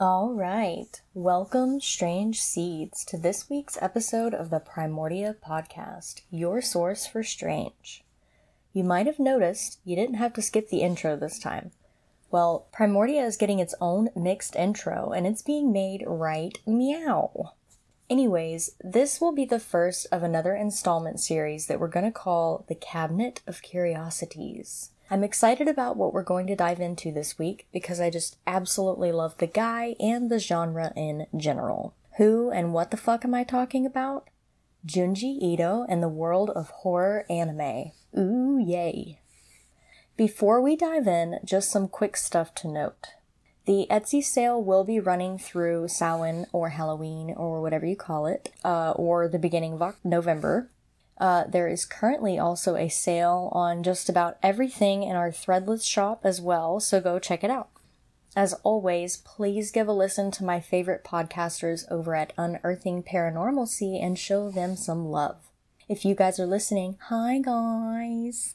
All right. Welcome, strange seeds, to this week's episode of the Primordia podcast, your source for strange. You might have noticed you didn't have to skip the intro this time. Well, Primordia is getting its own mixed intro, and it's being made right meow. Anyways, this will be the first of another installment series that we're going to call The Cabinet of Curiosities. I'm excited about what we're going to dive into this week because I just absolutely love the guy and the genre in general. Who and what the fuck am I talking about? Junji Ito and the world of horror anime. Ooh, yay. Before we dive in, just some quick stuff to note. The Etsy sale will be running through Samhain or Halloween or whatever you call it, uh, or the beginning of November. Uh, there is currently also a sale on just about everything in our Threadless shop as well, so go check it out. As always, please give a listen to my favorite podcasters over at Unearthing Paranormalcy and show them some love. If you guys are listening, hi guys!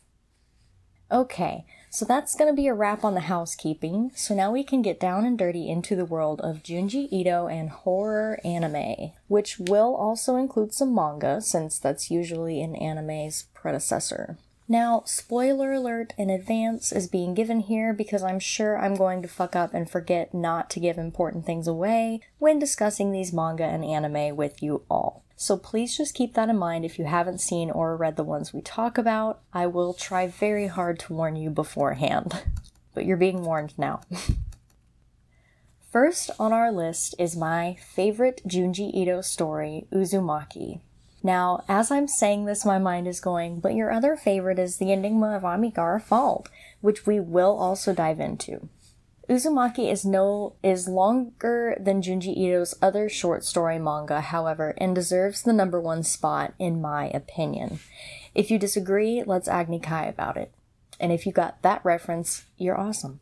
Okay, so that's going to be a wrap on the housekeeping. So now we can get down and dirty into the world of Junji Ito and horror anime, which will also include some manga, since that's usually an anime's predecessor. Now, spoiler alert in advance is being given here because I'm sure I'm going to fuck up and forget not to give important things away when discussing these manga and anime with you all. So please just keep that in mind if you haven't seen or read the ones we talk about. I will try very hard to warn you beforehand, but you're being warned now. First on our list is my favorite Junji Ito story, Uzumaki. Now, as I'm saying this, my mind is going, but your other favorite is The Enigma of Amigara Fault, which we will also dive into. Uzumaki is no is longer than Junji Ito's other short story manga, however, and deserves the number one spot in my opinion. If you disagree, let's Agni Kai about it. And if you got that reference, you're awesome.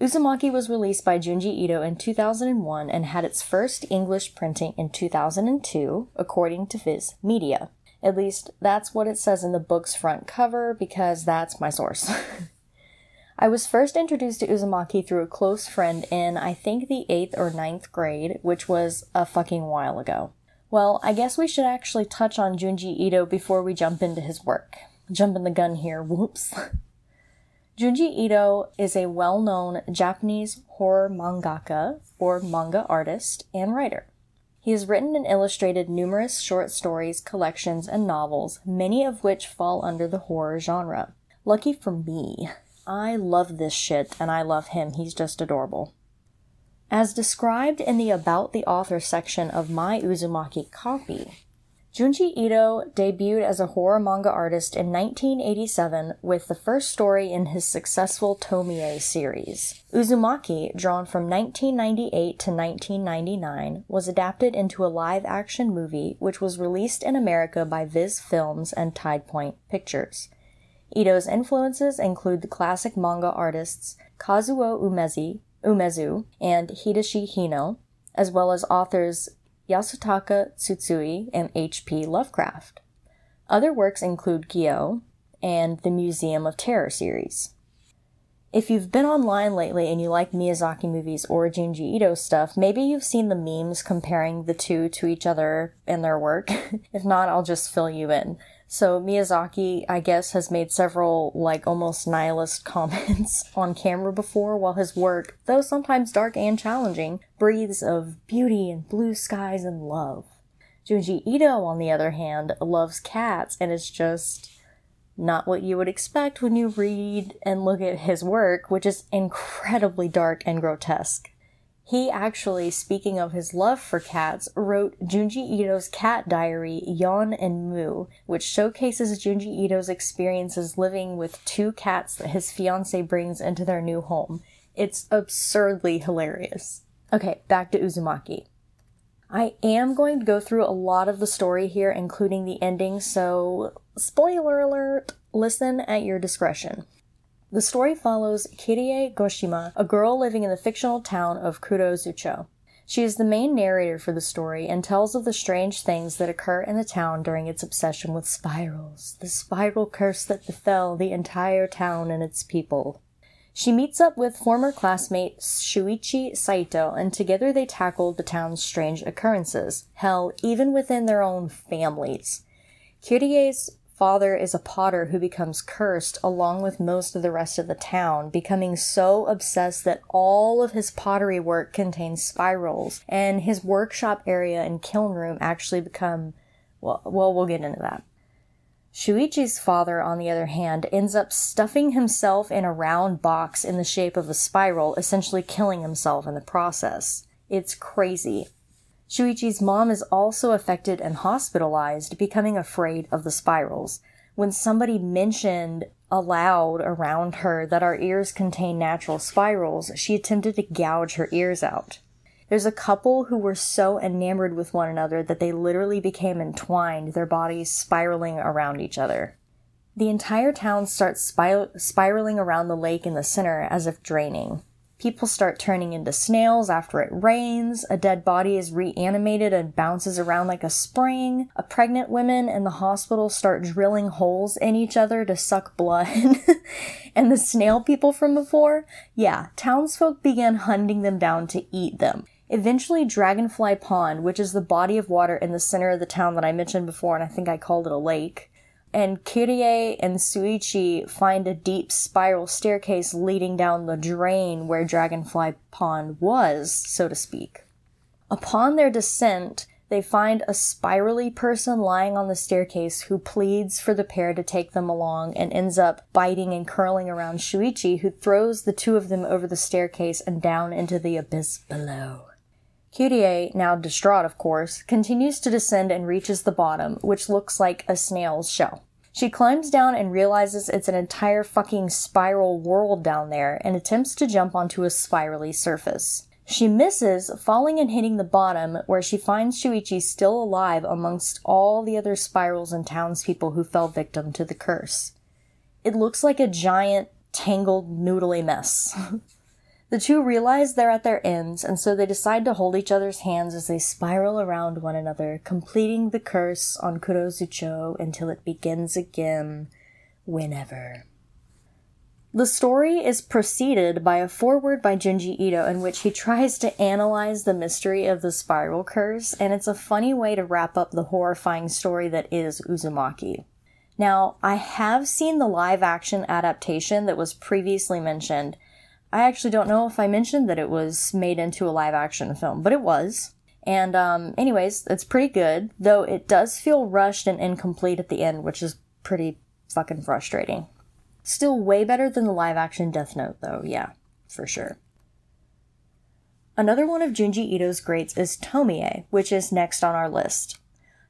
Uzumaki was released by Junji Ito in 2001 and had its first English printing in 2002, according to Viz Media. At least that's what it says in the book's front cover because that's my source. I was first introduced to Uzumaki through a close friend in, I think, the 8th or ninth grade, which was a fucking while ago. Well, I guess we should actually touch on Junji Ito before we jump into his work. Jumping the gun here, whoops. Junji Ito is a well known Japanese horror mangaka, or manga artist, and writer. He has written and illustrated numerous short stories, collections, and novels, many of which fall under the horror genre. Lucky for me, I love this shit and I love him. He's just adorable. As described in the About the Author section of my Uzumaki copy, Junji Ito debuted as a horror manga artist in 1987 with the first story in his successful Tomie series. Uzumaki, drawn from 1998 to 1999, was adapted into a live action movie which was released in America by Viz Films and Tidepoint Pictures. Ito's influences include the classic manga artists Kazuo Umezi, Umezu and Hideshi Hino, as well as authors Yasutaka Tsutsui and H.P. Lovecraft. Other works include Gyo and the Museum of Terror series. If you've been online lately and you like Miyazaki movies or Junji Ito stuff, maybe you've seen the memes comparing the two to each other and their work. if not, I'll just fill you in. So Miyazaki, I guess, has made several like almost nihilist comments on camera before, while his work, though sometimes dark and challenging, breathes of beauty and blue skies and love. Junji Ito, on the other hand, loves cats and is just not what you would expect when you read and look at his work, which is incredibly dark and grotesque. He actually, speaking of his love for cats, wrote Junji Ito's cat diary, Yawn and Moo, which showcases Junji Ito's experiences living with two cats that his fiance brings into their new home. It's absurdly hilarious. Okay, back to Uzumaki. I am going to go through a lot of the story here, including the ending, so spoiler alert, listen at your discretion. The story follows Kirie Goshima, a girl living in the fictional town of Kurozucho. She is the main narrator for the story and tells of the strange things that occur in the town during its obsession with spirals, the spiral curse that befell the entire town and its people. She meets up with former classmate Shuichi Saito, and together they tackle the town's strange occurrences. Hell, even within their own families. Kirie's father is a potter who becomes cursed along with most of the rest of the town, becoming so obsessed that all of his pottery work contains spirals, and his workshop area and kiln room actually become well, well we'll get into that. Shuichi's father, on the other hand, ends up stuffing himself in a round box in the shape of a spiral, essentially killing himself in the process. It's crazy. Shuichi's mom is also affected and hospitalized, becoming afraid of the spirals. When somebody mentioned aloud around her that our ears contain natural spirals, she attempted to gouge her ears out. There's a couple who were so enamored with one another that they literally became entwined, their bodies spiraling around each other. The entire town starts spiraling around the lake in the center as if draining. People start turning into snails after it rains. A dead body is reanimated and bounces around like a spring. A pregnant woman in the hospital start drilling holes in each other to suck blood. and the snail people from before, yeah, townsfolk began hunting them down to eat them. Eventually, Dragonfly Pond, which is the body of water in the center of the town that I mentioned before, and I think I called it a lake, and Kirie and Shuichi find a deep spiral staircase leading down the drain where Dragonfly Pond was, so to speak. Upon their descent, they find a spirally person lying on the staircase who pleads for the pair to take them along and ends up biting and curling around Shuichi, who throws the two of them over the staircase and down into the abyss below. Kirie, now distraught of course, continues to descend and reaches the bottom, which looks like a snail's shell. She climbs down and realizes it's an entire fucking spiral world down there and attempts to jump onto a spirally surface. She misses, falling and hitting the bottom, where she finds Shuichi still alive amongst all the other spirals and townspeople who fell victim to the curse. It looks like a giant, tangled, noodly mess. The two realize they're at their ends, and so they decide to hold each other's hands as they spiral around one another, completing the curse on Kurozucho until it begins again, whenever. The story is preceded by a foreword by Junji Ito in which he tries to analyze the mystery of the spiral curse, and it's a funny way to wrap up the horrifying story that is Uzumaki. Now, I have seen the live action adaptation that was previously mentioned, I actually don't know if I mentioned that it was made into a live action film, but it was. And, um, anyways, it's pretty good, though it does feel rushed and incomplete at the end, which is pretty fucking frustrating. Still way better than the live action Death Note, though, yeah, for sure. Another one of Junji Ito's greats is Tomie, which is next on our list.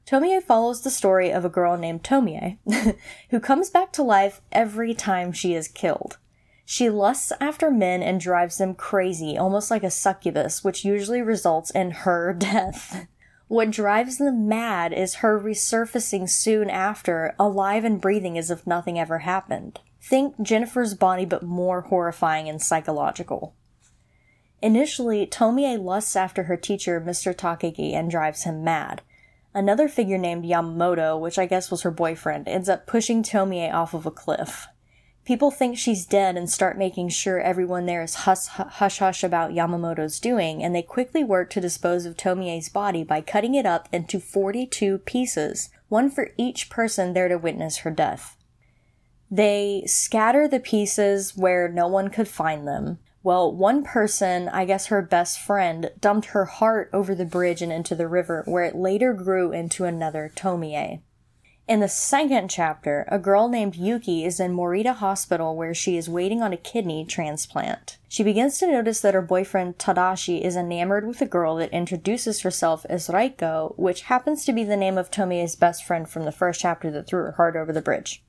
Tomie follows the story of a girl named Tomie, who comes back to life every time she is killed. She lusts after men and drives them crazy, almost like a succubus, which usually results in her death. What drives them mad is her resurfacing soon after, alive and breathing as if nothing ever happened. Think Jennifer's body, but more horrifying and psychological. Initially, Tomie lusts after her teacher, Mr. Takagi, and drives him mad. Another figure named Yamamoto, which I guess was her boyfriend, ends up pushing Tomie off of a cliff. People think she's dead and start making sure everyone there is hush hush about Yamamoto's doing, and they quickly work to dispose of Tomie's body by cutting it up into 42 pieces, one for each person there to witness her death. They scatter the pieces where no one could find them. Well, one person, I guess her best friend, dumped her heart over the bridge and into the river, where it later grew into another Tomie. In the second chapter, a girl named Yuki is in Morita Hospital where she is waiting on a kidney transplant. She begins to notice that her boyfriend Tadashi is enamored with a girl that introduces herself as Raiko, which happens to be the name of Tomie's best friend from the first chapter that threw her heart over the bridge.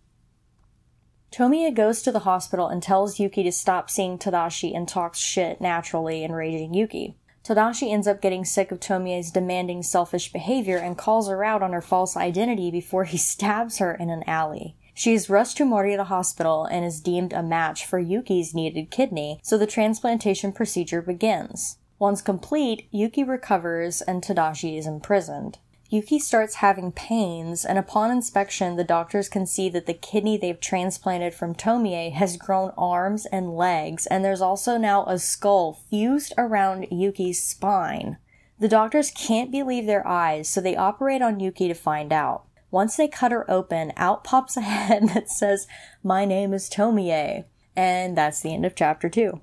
Tomie goes to the hospital and tells Yuki to stop seeing Tadashi and talks shit naturally, enraging Yuki. Tadashi ends up getting sick of Tomie's demanding, selfish behavior and calls her out on her false identity before he stabs her in an alley. She is rushed to Morita Hospital and is deemed a match for Yuki's needed kidney, so the transplantation procedure begins. Once complete, Yuki recovers and Tadashi is imprisoned. Yuki starts having pains, and upon inspection, the doctors can see that the kidney they've transplanted from Tomie has grown arms and legs, and there's also now a skull fused around Yuki's spine. The doctors can't believe their eyes, so they operate on Yuki to find out. Once they cut her open, out pops a head that says, My name is Tomie. And that's the end of chapter 2.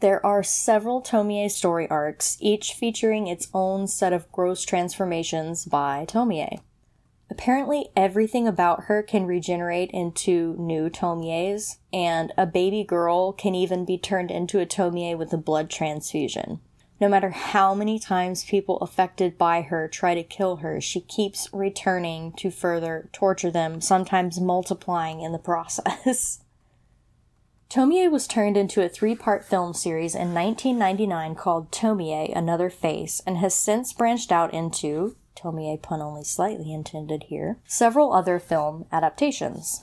There are several Tomie story arcs, each featuring its own set of gross transformations by Tomie. Apparently, everything about her can regenerate into new Tomies, and a baby girl can even be turned into a Tomie with a blood transfusion. No matter how many times people affected by her try to kill her, she keeps returning to further torture them, sometimes multiplying in the process. Tomie was turned into a three part film series in 1999 called Tomie Another Face and has since branched out into, Tomie pun only slightly intended here, several other film adaptations.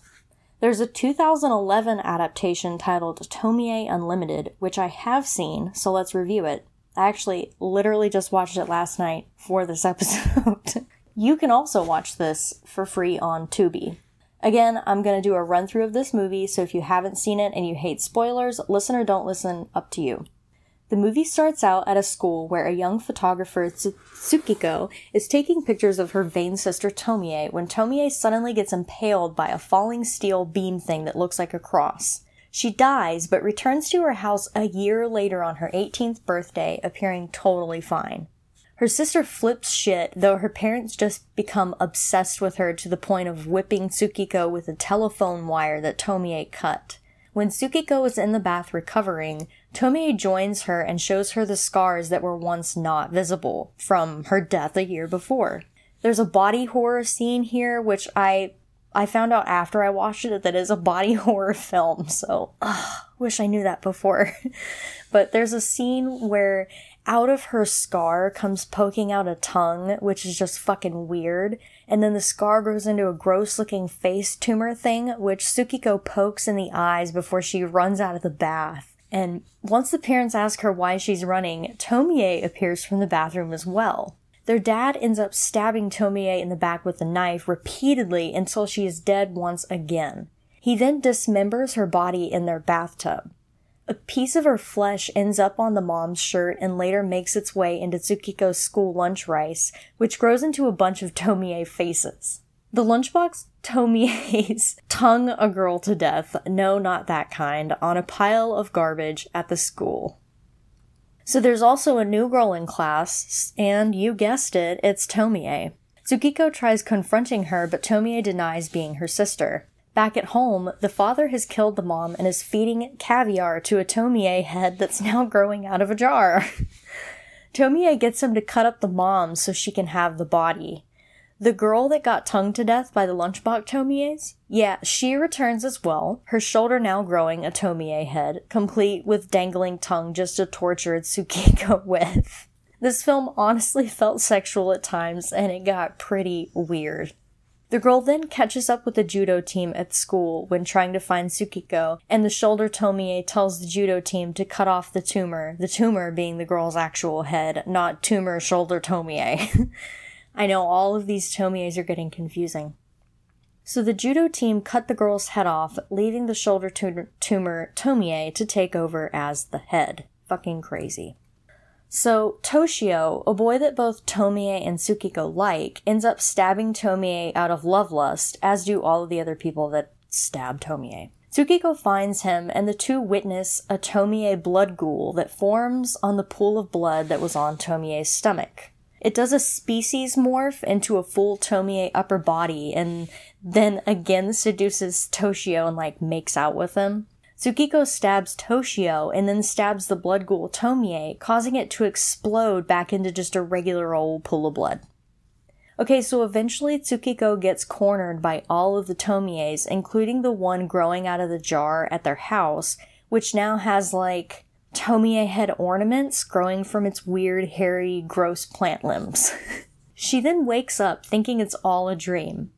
There's a 2011 adaptation titled Tomie Unlimited, which I have seen, so let's review it. I actually literally just watched it last night for this episode. you can also watch this for free on Tubi. Again, I'm going to do a run through of this movie, so if you haven't seen it and you hate spoilers, listen or don't listen, up to you. The movie starts out at a school where a young photographer, Tsukiko, is taking pictures of her vain sister Tomie when Tomie suddenly gets impaled by a falling steel beam thing that looks like a cross. She dies, but returns to her house a year later on her 18th birthday, appearing totally fine. Her sister flips shit, though her parents just become obsessed with her to the point of whipping Tsukiko with a telephone wire that Tomie cut. When Tsukiko is in the bath recovering, Tomie joins her and shows her the scars that were once not visible from her death a year before. There's a body horror scene here, which I I found out after I watched it that it is a body horror film, so ugh, wish I knew that before. but there's a scene where out of her scar comes poking out a tongue, which is just fucking weird. And then the scar grows into a gross looking face tumor thing, which Tsukiko pokes in the eyes before she runs out of the bath. And once the parents ask her why she's running, Tomie appears from the bathroom as well. Their dad ends up stabbing Tomie in the back with a knife repeatedly until she is dead once again. He then dismembers her body in their bathtub. A piece of her flesh ends up on the mom's shirt and later makes its way into Tsukiko's school lunch rice, which grows into a bunch of Tomie faces. The lunchbox Tomie's tongue a girl to death, no, not that kind, on a pile of garbage at the school. So there's also a new girl in class, and you guessed it, it's Tomie. Tsukiko tries confronting her, but Tomie denies being her sister. Back at home, the father has killed the mom and is feeding caviar to a Tomie head that's now growing out of a jar. Tomie gets him to cut up the mom so she can have the body. The girl that got tongued to death by the lunchbox Tomies? Yeah, she returns as well, her shoulder now growing a Tomie head, complete with dangling tongue just to torture Tsukiko with. This film honestly felt sexual at times and it got pretty weird. The girl then catches up with the judo team at school when trying to find Tsukiko, and the shoulder Tomie tells the judo team to cut off the tumor, the tumor being the girl's actual head, not tumor shoulder Tomie. I know all of these Tomies are getting confusing. So the judo team cut the girl's head off, leaving the shoulder tumor Tomie to take over as the head. Fucking crazy. So, Toshio, a boy that both Tomie and Tsukiko like, ends up stabbing Tomie out of love lust, as do all of the other people that stab Tomie. Tsukiko finds him, and the two witness a Tomie blood ghoul that forms on the pool of blood that was on Tomie's stomach. It does a species morph into a full Tomie upper body, and then again seduces Toshio and like makes out with him. Tsukiko stabs Toshio and then stabs the blood ghoul Tomie, causing it to explode back into just a regular old pool of blood. Okay, so eventually Tsukiko gets cornered by all of the Tomies, including the one growing out of the jar at their house, which now has like Tomie head ornaments growing from its weird, hairy, gross plant limbs. she then wakes up thinking it's all a dream.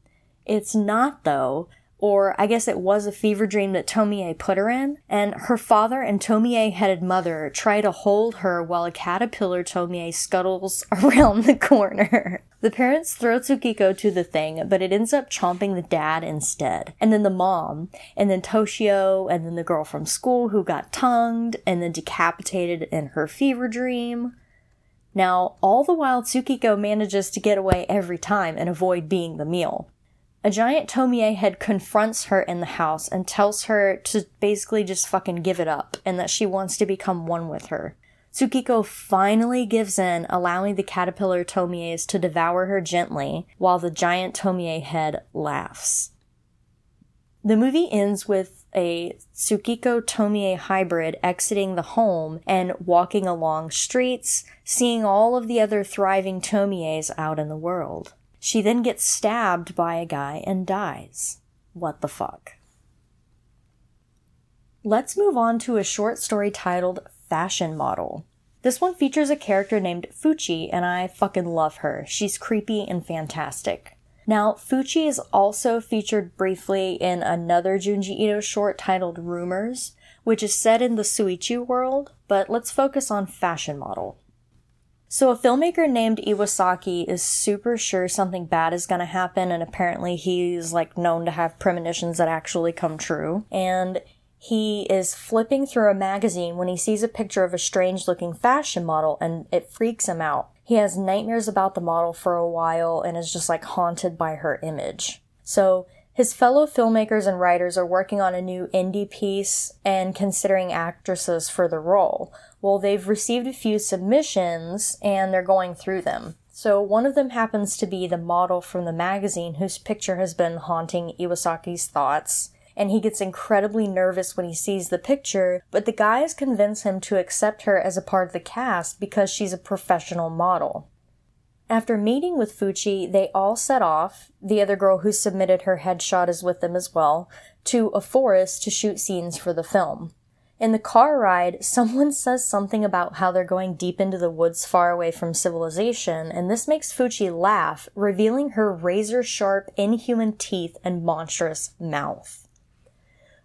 It's not, though, or I guess it was a fever dream that Tomie put her in, and her father and Tomie headed mother try to hold her while a caterpillar Tomie scuttles around the corner. The parents throw Tsukiko to the thing, but it ends up chomping the dad instead. And then the mom, and then Toshio, and then the girl from school who got tongued and then decapitated in her fever dream. Now, all the while, Tsukiko manages to get away every time and avoid being the meal. A giant Tomie head confronts her in the house and tells her to basically just fucking give it up and that she wants to become one with her. Tsukiko finally gives in, allowing the caterpillar Tomies to devour her gently, while the giant Tomie head laughs. The movie ends with a Tsukiko Tomie hybrid exiting the home and walking along streets, seeing all of the other thriving Tomies out in the world. She then gets stabbed by a guy and dies. What the fuck? Let's move on to a short story titled fashion model. This one features a character named Fuchi, and I fucking love her. She's creepy and fantastic. Now, Fuchi is also featured briefly in another Junji Ito short titled Rumors, which is set in the Suichi world, but let's focus on fashion model. So, a filmmaker named Iwasaki is super sure something bad is gonna happen, and apparently he's like known to have premonitions that actually come true. And he is flipping through a magazine when he sees a picture of a strange looking fashion model and it freaks him out. He has nightmares about the model for a while and is just like haunted by her image. So his fellow filmmakers and writers are working on a new indie piece and considering actresses for the role. Well, they've received a few submissions and they're going through them. So one of them happens to be the model from the magazine whose picture has been haunting Iwasaki's thoughts and he gets incredibly nervous when he sees the picture, but the guys convince him to accept her as a part of the cast because she's a professional model. After meeting with Fuchi, they all set off, the other girl who submitted her headshot is with them as well, to a forest to shoot scenes for the film. In the car ride, someone says something about how they're going deep into the woods far away from civilization, and this makes Fuchi laugh, revealing her razor sharp, inhuman teeth and monstrous mouth.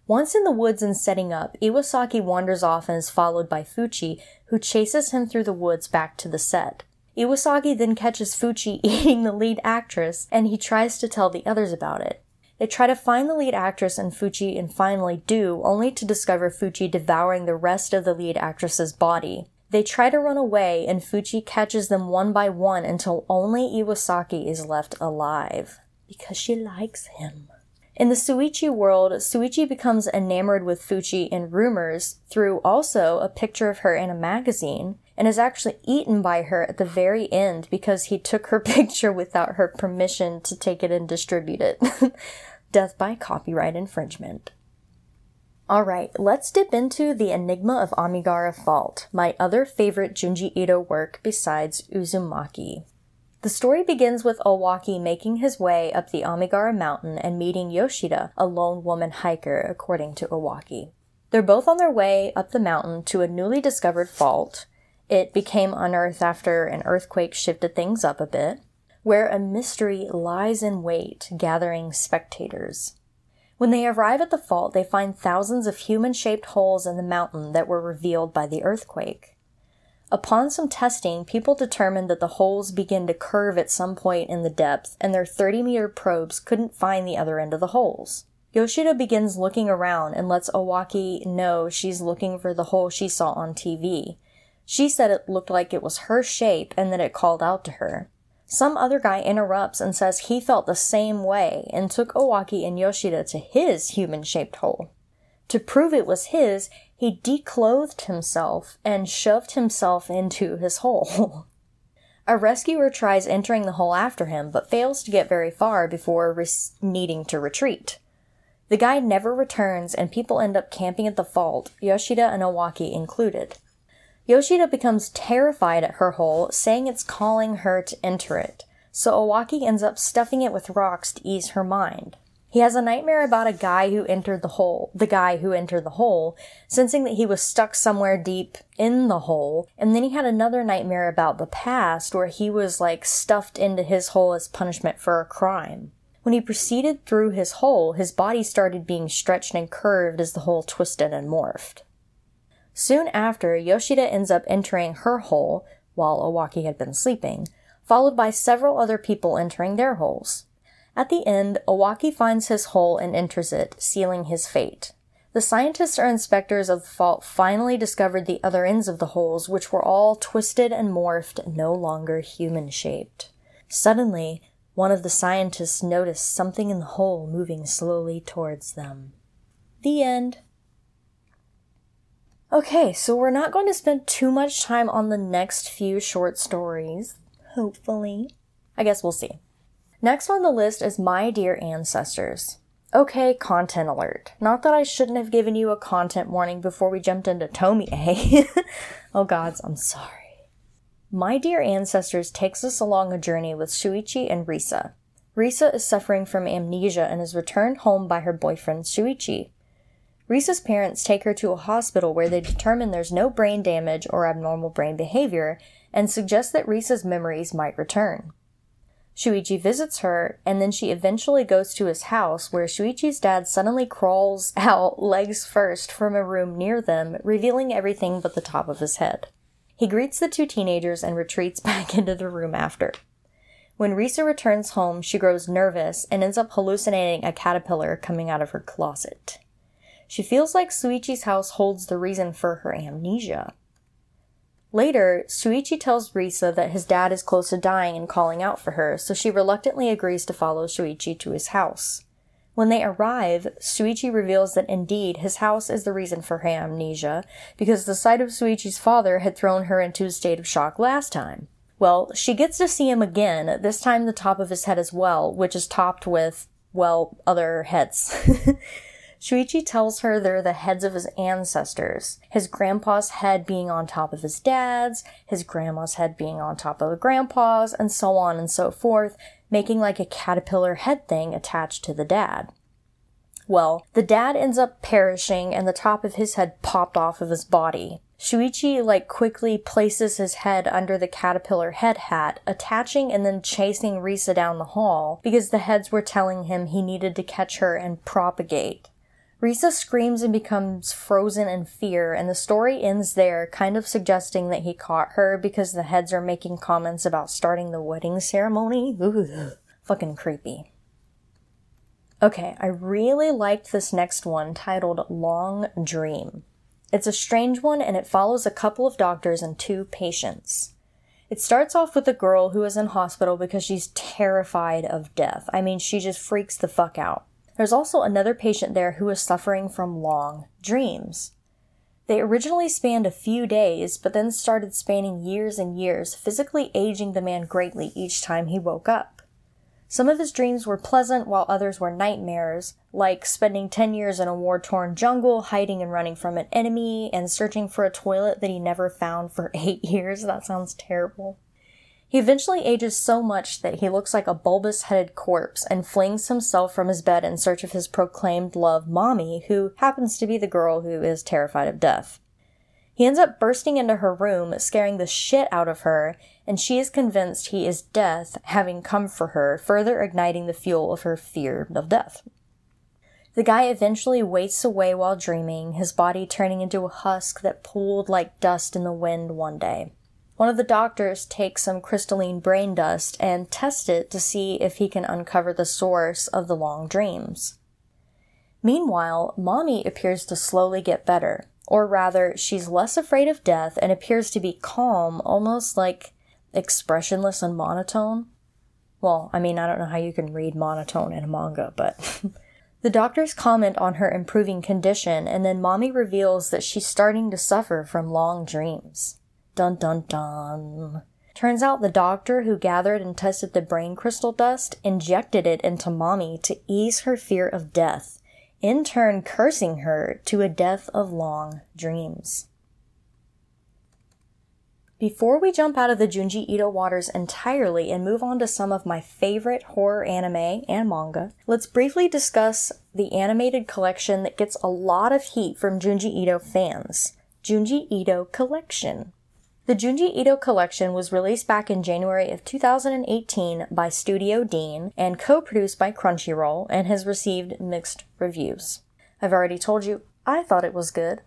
Once in the woods and setting up, Iwasaki wanders off and is followed by Fuchi, who chases him through the woods back to the set. Iwasaki then catches Fuchi eating the lead actress, and he tries to tell the others about it. They try to find the lead actress and Fuchi and finally do, only to discover Fuchi devouring the rest of the lead actress's body. They try to run away, and Fuchi catches them one by one until only Iwasaki is left alive. Because she likes him. In the Suichi world, Suichi becomes enamored with Fuchi in rumors through also a picture of her in a magazine and is actually eaten by her at the very end because he took her picture without her permission to take it and distribute it. Death by copyright infringement. Alright, let's dip into The Enigma of Amigara Fault, my other favorite Junji Ito work besides Uzumaki. The story begins with Owaki making his way up the Amigara mountain and meeting Yoshida, a lone woman hiker, according to Owaki. They're both on their way up the mountain to a newly discovered fault. It became unearthed after an earthquake shifted things up a bit, where a mystery lies in wait, gathering spectators. When they arrive at the fault, they find thousands of human shaped holes in the mountain that were revealed by the earthquake. Upon some testing, people determined that the holes begin to curve at some point in the depth, and their 30 meter probes couldn't find the other end of the holes. Yoshida begins looking around and lets Owaki know she's looking for the hole she saw on TV. She said it looked like it was her shape and that it called out to her. Some other guy interrupts and says he felt the same way and took Owaki and Yoshida to his human shaped hole. To prove it was his, he declothed himself and shoved himself into his hole. A rescuer tries entering the hole after him, but fails to get very far before re- needing to retreat. The guy never returns, and people end up camping at the fault, Yoshida and Owaki included. Yoshida becomes terrified at her hole, saying it's calling her to enter it, so Owaki ends up stuffing it with rocks to ease her mind. He has a nightmare about a guy who entered the hole, the guy who entered the hole, sensing that he was stuck somewhere deep in the hole. And then he had another nightmare about the past where he was like stuffed into his hole as punishment for a crime. When he proceeded through his hole, his body started being stretched and curved as the hole twisted and morphed. Soon after, Yoshida ends up entering her hole while Owaki had been sleeping, followed by several other people entering their holes. At the end, Owaki finds his hole and enters it, sealing his fate. The scientists or inspectors of the fault finally discovered the other ends of the holes, which were all twisted and morphed, no longer human shaped. Suddenly, one of the scientists noticed something in the hole moving slowly towards them. The end. Okay, so we're not going to spend too much time on the next few short stories. Hopefully. I guess we'll see. Next on the list is My Dear Ancestors. Okay, content alert. Not that I shouldn't have given you a content warning before we jumped into Tomie. Eh? oh gods, I'm sorry. My Dear Ancestors takes us along a journey with Shuichi and Risa. Risa is suffering from amnesia and is returned home by her boyfriend Shuichi. Risa's parents take her to a hospital where they determine there's no brain damage or abnormal brain behavior and suggest that Risa's memories might return. Shuichi visits her, and then she eventually goes to his house where Shuichi's dad suddenly crawls out legs first from a room near them, revealing everything but the top of his head. He greets the two teenagers and retreats back into the room after. When Risa returns home, she grows nervous and ends up hallucinating a caterpillar coming out of her closet. She feels like Suichi's house holds the reason for her amnesia. Later, Suichi tells Risa that his dad is close to dying and calling out for her, so she reluctantly agrees to follow Suichi to his house. When they arrive, Suichi reveals that indeed his house is the reason for her amnesia, because the sight of Suichi's father had thrown her into a state of shock last time. Well, she gets to see him again, this time the top of his head as well, which is topped with, well, other heads. Shuichi tells her they're the heads of his ancestors, his grandpa's head being on top of his dad's, his grandma's head being on top of the grandpa's, and so on and so forth, making like a caterpillar head thing attached to the dad. Well, the dad ends up perishing and the top of his head popped off of his body. Shuichi like quickly places his head under the caterpillar head hat, attaching and then chasing Risa down the hall because the heads were telling him he needed to catch her and propagate. Risa screams and becomes frozen in fear, and the story ends there, kind of suggesting that he caught her because the heads are making comments about starting the wedding ceremony. Ooh, fucking creepy. Okay, I really liked this next one titled Long Dream. It's a strange one and it follows a couple of doctors and two patients. It starts off with a girl who is in hospital because she's terrified of death. I mean, she just freaks the fuck out. There's also another patient there who is suffering from long dreams. They originally spanned a few days, but then started spanning years and years, physically aging the man greatly each time he woke up. Some of his dreams were pleasant while others were nightmares, like spending 10 years in a war torn jungle, hiding and running from an enemy, and searching for a toilet that he never found for 8 years. That sounds terrible. He eventually ages so much that he looks like a bulbous headed corpse and flings himself from his bed in search of his proclaimed love, Mommy, who happens to be the girl who is terrified of death. He ends up bursting into her room, scaring the shit out of her, and she is convinced he is death, having come for her, further igniting the fuel of her fear of death. The guy eventually wastes away while dreaming, his body turning into a husk that pooled like dust in the wind one day. One of the doctors takes some crystalline brain dust and tests it to see if he can uncover the source of the long dreams. Meanwhile, Mommy appears to slowly get better, or rather, she's less afraid of death and appears to be calm, almost like expressionless and monotone. Well, I mean, I don't know how you can read monotone in a manga, but. the doctors comment on her improving condition, and then Mommy reveals that she's starting to suffer from long dreams. Dun dun dun. Turns out the doctor who gathered and tested the brain crystal dust injected it into Mommy to ease her fear of death, in turn cursing her to a death of long dreams. Before we jump out of the Junji Ito waters entirely and move on to some of my favorite horror anime and manga, let's briefly discuss the animated collection that gets a lot of heat from Junji Ito fans Junji Ito Collection. The Junji Ito collection was released back in January of 2018 by Studio Deen and co-produced by Crunchyroll and has received mixed reviews. I've already told you I thought it was good.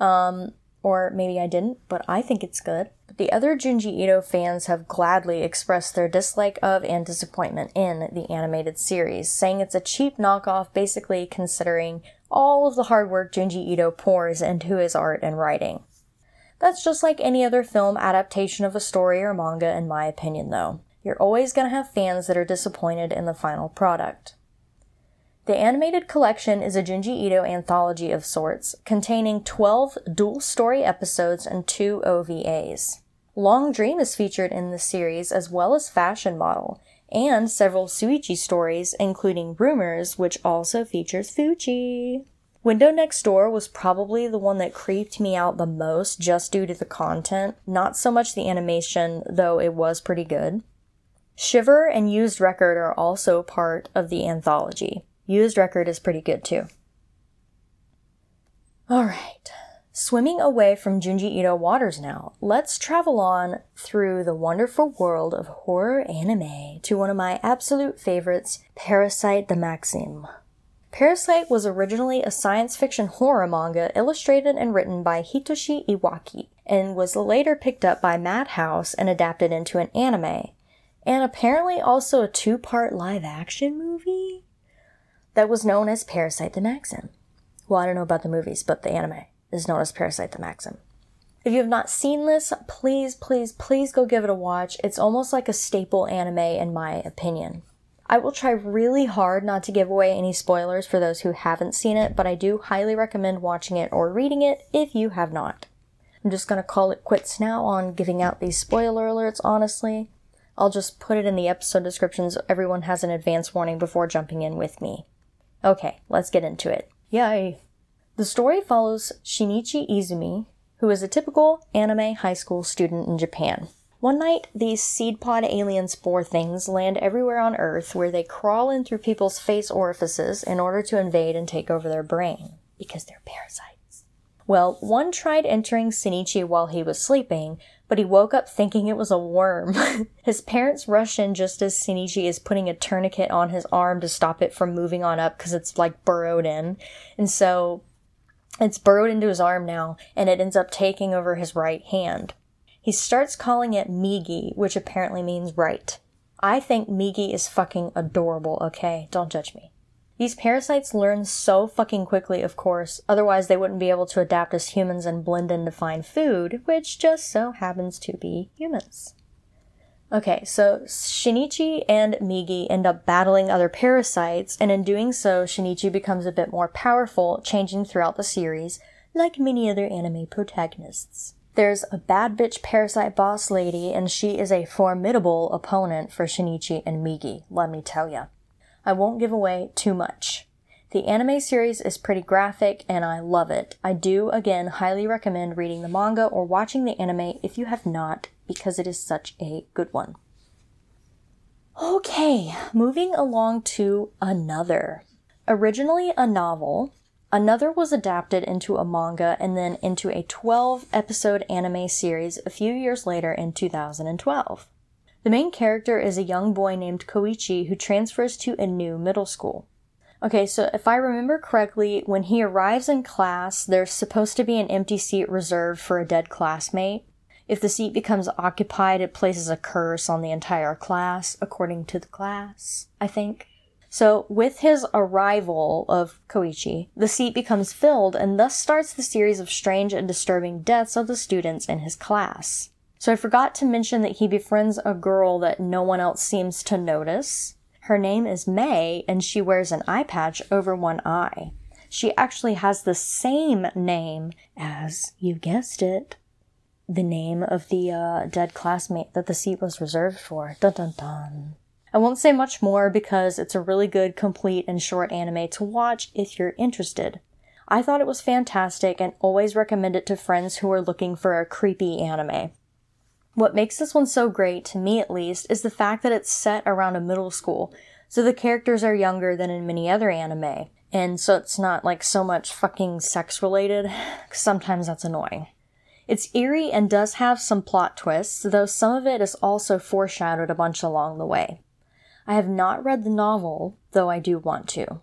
Um, or maybe I didn't, but I think it's good. But the other Junji Ito fans have gladly expressed their dislike of and disappointment in the animated series, saying it's a cheap knockoff, basically considering all of the hard work Junji Ito pours into his art and writing. That's just like any other film adaptation of a story or manga, in my opinion, though. You're always going to have fans that are disappointed in the final product. The animated collection is a Junji Ito anthology of sorts, containing 12 dual story episodes and two OVAs. Long Dream is featured in the series as well as Fashion Model, and several Suichi stories, including Rumors, which also features Fuchi. Window Next Door was probably the one that creeped me out the most just due to the content, not so much the animation, though it was pretty good. Shiver and Used Record are also part of the anthology. Used Record is pretty good too. Alright, swimming away from Junji Ito waters now, let's travel on through the wonderful world of horror anime to one of my absolute favorites, Parasyte the Maxim. Parasyte was originally a science fiction horror manga illustrated and written by Hitoshi Iwaaki, and was later picked up by Madhouse and adapted into an anime, and apparently also a two part live action movie that was known as Parasyte the Maxim. Well, I don't know about the movies, but the anime is known as Parasyte the Maxim. If you have not seen this, please, please, please go give it a watch. It's almost like a staple anime in my opinion. I will try really hard not to give away any spoilers for those who haven't seen it, but I do highly recommend watching it or reading it if you have not. I'm just gonna call it quits now on giving out these spoiler alerts, honestly. I'll just put it in the episode descriptions so everyone has an advance warning before jumping in with me. Okay, let's get into it. Yay! The story follows Shinichi Izumi, who is a typical anime high school student in Japan. One night, these seed pod alien spore things land everywhere on Earth where they crawl in through people's face orifices in order to invade and take over their brain, because they're parasites. Well, one tried entering Shinichi while he was sleeping, but he woke up thinking it was a worm. his parents rush in just as Shinichi is putting a tourniquet on his arm to stop it from moving on up because it's like burrowed in. And so it's burrowed into his arm now, and it ends up taking over his right hand. He starts calling it Migi, which apparently means right. I think Migi is fucking adorable, okay? Don't judge me. These parasites learn so fucking quickly, of course, otherwise they wouldn't be able to adapt as humans and blend in to find food, which just so happens to be humans. Okay, so Shinichi and Migi end up battling other parasites, and in doing so, Shinichi becomes a bit more powerful, changing throughout the series, like many other anime protagonists. There's a bad bitch parasite boss lady, and she is a formidable opponent for Shinichi and Migi, let me tell ya. I won't give away too much. The anime series is pretty graphic and I love it. I do, again, highly recommend reading the manga or watching the anime if you have not, because it is such a good one. Okay, moving along to another. Originally a novel, Another was adapted into a manga and then into a 12 episode anime series a few years later in 2012. The main character is a young boy named Koichi who transfers to a new middle school. Okay, so if I remember correctly, when he arrives in class, there's supposed to be an empty seat reserved for a dead classmate. If the seat becomes occupied, it places a curse on the entire class, according to the class, I think. So, with his arrival of Koichi, the seat becomes filled and thus starts the series of strange and disturbing deaths of the students in his class. So, I forgot to mention that he befriends a girl that no one else seems to notice. Her name is May, and she wears an eye patch over one eye. She actually has the same name as, you guessed it, the name of the uh, dead classmate that the seat was reserved for. Dun dun dun. I won't say much more because it's a really good, complete, and short anime to watch if you're interested. I thought it was fantastic and always recommend it to friends who are looking for a creepy anime. What makes this one so great, to me at least, is the fact that it's set around a middle school, so the characters are younger than in many other anime, and so it's not like so much fucking sex related, sometimes that's annoying. It's eerie and does have some plot twists, though some of it is also foreshadowed a bunch along the way. I have not read the novel, though I do want to.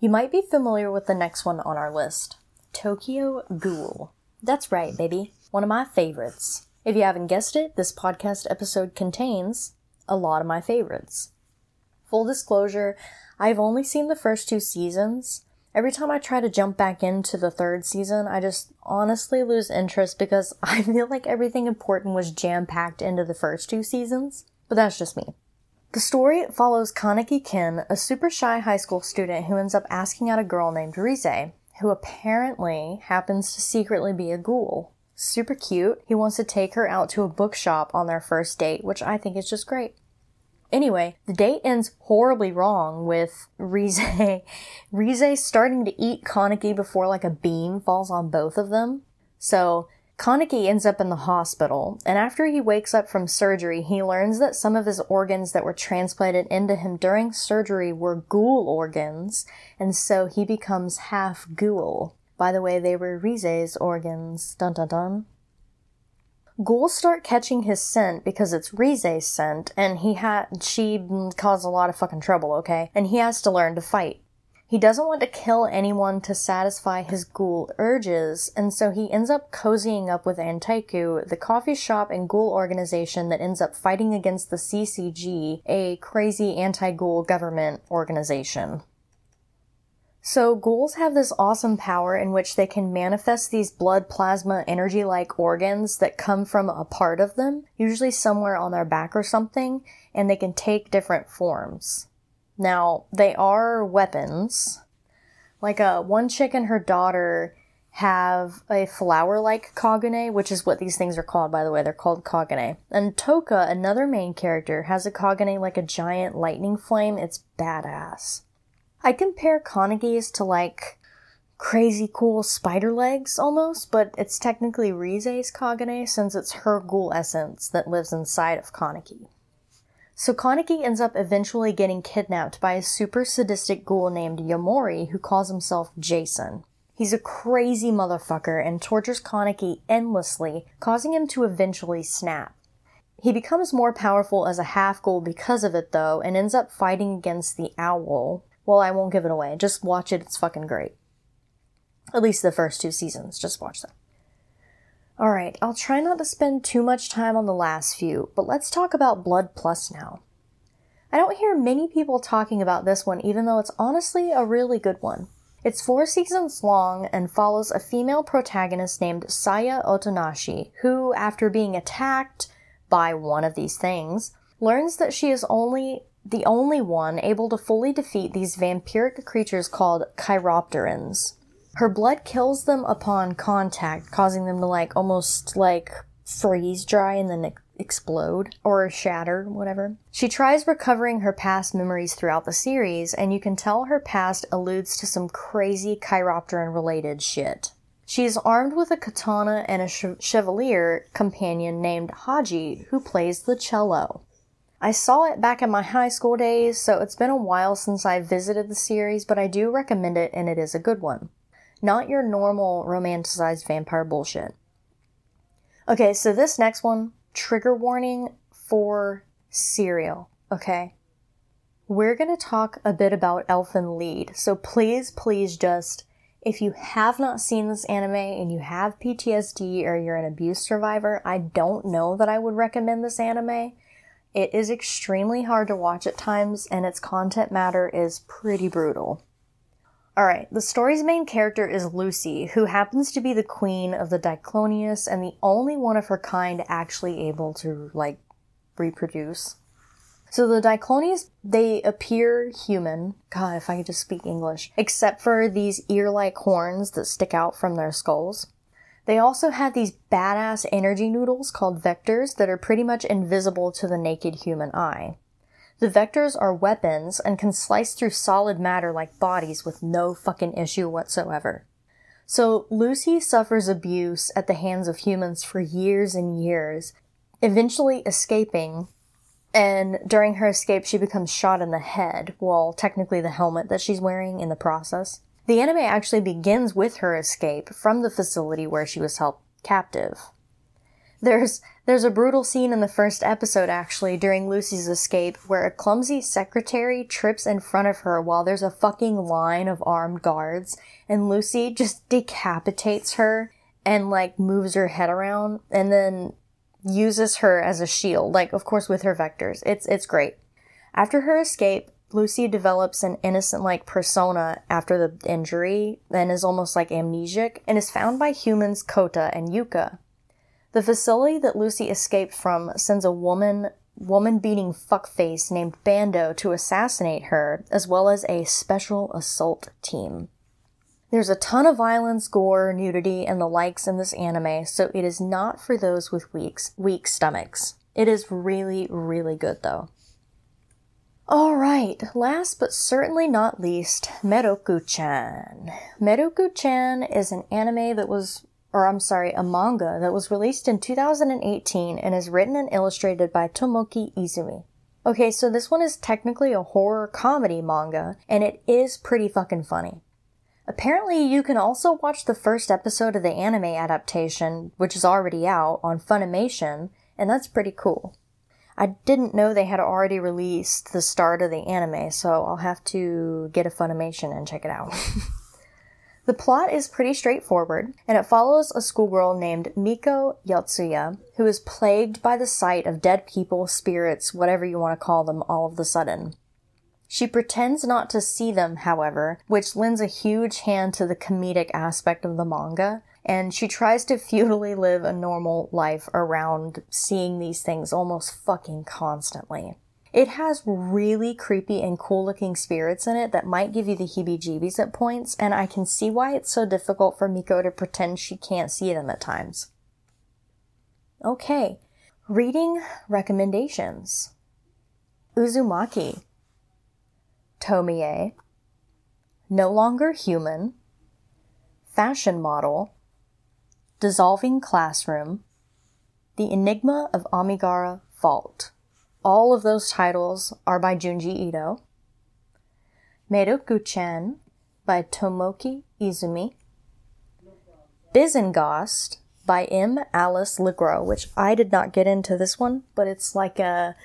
You might be familiar with the next one on our list Tokyo Ghoul. That's right, baby. one of my favorites. If you haven't guessed it, this podcast episode contains a lot of my favorites. Full disclosure, I've only seen the first two seasons. Every time I try to jump back into the third season, I just honestly lose interest because I feel like everything important was jam packed into the first two seasons. But that's just me. The story follows Kaneki Ken, a super shy high school student who ends up asking out a girl named Rize, who apparently happens to secretly be a ghoul. Super cute. He wants to take her out to a bookshop on their first date, which I think is just great. Anyway, the date ends horribly wrong with Rize, Rize starting to eat Kaneki before like a beam falls on both of them. So Kaneki ends up in the hospital, and after he wakes up from surgery, he learns that some of his organs that were transplanted into him during surgery were ghoul organs, and so he becomes half ghoul. By the way, they were Rize's organs. Dun dun dun. Ghouls start catching his scent because it's Rize's scent, and he had she caused a lot of fucking trouble, okay? And he has to learn to fight. He doesn't want to kill anyone to satisfy his ghoul urges, and so he ends up cozying up with Anteiku, the coffee shop and ghoul organization that ends up fighting against the CCG, a crazy anti-ghoul government organization. So, ghouls have this awesome power in which they can manifest these blood plasma energy like organs that come from a part of them, usually somewhere on their back or something, and they can take different forms. Now, they are weapons. Like, uh, one chick and her daughter have a flower-like kagune, which is what these things are called, by the way. They're called kagune. And Touka, another main character, has a kagune like a giant lightning flame. It's badass. I compare Kaneki's to like crazy cool spider legs almost, but it's technically Rize's Kagune since it's her ghoul essence that lives inside of Kaneki. So Kaneki ends up eventually getting kidnapped by a super sadistic ghoul named Yamori who calls himself Jason. He's a crazy motherfucker and tortures Kaneki endlessly, causing him to eventually snap. He becomes more powerful as a half ghoul because of it though, and ends up fighting against the owl. Well, I won't give it away. Just watch it, it's fucking great. At least the first two seasons, just watch them. Alright, I'll try not to spend too much time on the last few, but let's talk about Blood Plus now. I don't hear many people talking about this one, even though it's honestly a really good one. It's four seasons long and follows a female protagonist named Saya Otonashi, who, after being attacked by one of these things, learns that she is only the only one able to fully defeat these vampiric creatures called chiropterans. Her blood kills them upon contact, causing them to like almost like freeze dry and then explode or shatter, whatever. She tries recovering her past memories throughout the series, and you can tell her past alludes to some crazy chiropteran related shit. She is armed with a katana and a chevalier companion named Haji, who plays the cello. I saw it back in my high school days, so it's been a while since I visited the series, but I do recommend it and it is a good one. Not your normal romanticized vampire bullshit. Okay, so this next one, trigger warning for Serial, okay? We're gonna talk a bit about Elfen Lied, so please, please just, if you have not seen this anime and you have PTSD or you're an abuse survivor, I don't know that I would recommend this anime. It is extremely hard to watch at times, and its content matter is pretty brutal. Alright, the story's main character is Lucy, who happens to be the queen of the Diclonius and the only one of her kind actually able to, like, reproduce. So the Diclonius, they appear human. God, if I could just speak English. Except for these ear-like horns that stick out from their skulls. They also have these badass energy noodles called vectors that are pretty much invisible to the naked human eye. The vectors are weapons and can slice through solid matter like bodies with no fucking issue whatsoever. So Lucy suffers abuse at the hands of humans for years and years, eventually escaping, and during her escape she becomes shot in the head, well, technically the helmet that she's wearing in the process. The anime actually begins with her escape from the facility where she was held captive. There's there's a brutal scene in the first episode actually during Lucy's escape where a clumsy secretary trips in front of her while there's a fucking line of armed guards and Lucy just decapitates her and like moves her head around and then uses her as a shield, like of course with her vectors. It's it's great. After her escape, Lucy develops an innocent like persona after the injury and is almost like amnesic and is found by humans Kota and Yuka. The facility that Lucy escaped from sends a woman woman beating fuckface named Bando to assassinate her, as well as a special assault team. There's a ton of violence, gore, nudity, and the likes in this anime, so it is not for those with weak, weak stomachs. It is really, really good though. Alright, last but certainly not least, Mieruko chan. Mieruko chan is an anime that was, or I'm sorry, a manga that was released in 2018 and is written and illustrated by Tomoki Izumi. Okay, so this one is technically a horror comedy manga, and it is pretty fucking funny. Apparently, you can also watch the first episode of the anime adaptation, which is already out, on Funimation, and that's pretty cool. I didn't know they had already released the start of the anime, so I'll have to get a Funimation and check it out. the plot is pretty straightforward, and it follows a schoolgirl named Miko Yotsuya, who is plagued by the sight of dead people, spirits, whatever you want to call them, all of the sudden. She pretends not to see them, however, which lends a huge hand to the comedic aspect of the manga, and she tries to futilely live a normal life around seeing these things almost fucking constantly. It has really creepy and cool looking spirits in it that might give you the heebie jeebies at points, and I can see why it's so difficult for Miko to pretend she can't see them at times. Okay, reading recommendations. Uzumaki. Tomie, No Longer Human, Fashion Model, Dissolving Classroom, The Enigma of Amigara Fault. All of those titles are by Junji Ito. Mieruko-chan by Tomoki Izumi. Bizenghast by M. Alice LeGrow, which I did not get into this one, but it's like a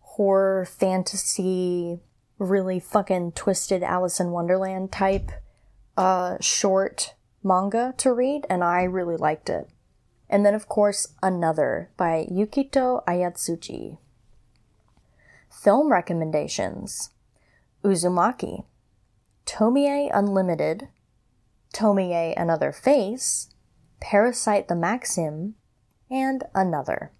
horror fantasy really fucking twisted Alice in Wonderland type uh, short manga to read, and I really liked it. And then, of course, Another by Yukito Ayatsuji. Film recommendations Uzumaki, Tomie Unlimited, Tomie Another Face, Parasyte the Maxim, and Another.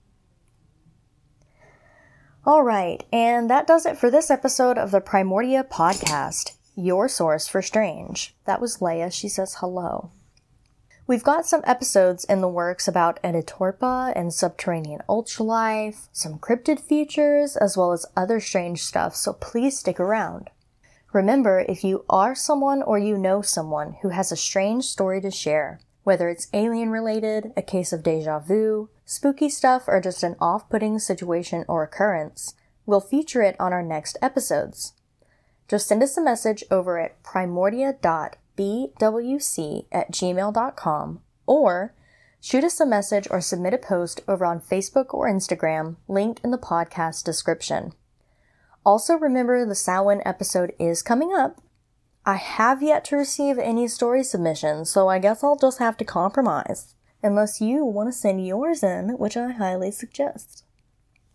All right, and that does it for this episode of the Primordia podcast, your source for strange. That was Leia. She says hello. We've got some episodes in the works about Editorpa and subterranean ultralife, some cryptid features, as well as other strange stuff, so please stick around. Remember, if you are someone or you know someone who has a strange story to share, whether it's alien related, a case of deja vu, spooky stuff, or just an off putting situation or occurrence, we'll feature it on our next episodes. Just send us a message over at primordia.bwc at gmail.com or shoot us a message or submit a post over on Facebook or Instagram, linked in the podcast description. Also, remember the Samhain episode is coming up, I have yet to receive any story submissions, so I guess I'll just have to compromise. Unless you want to send yours in, which I highly suggest.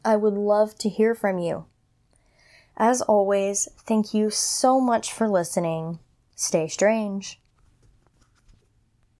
I would love to hear from you. As always, thank you so much for listening. Stay strange.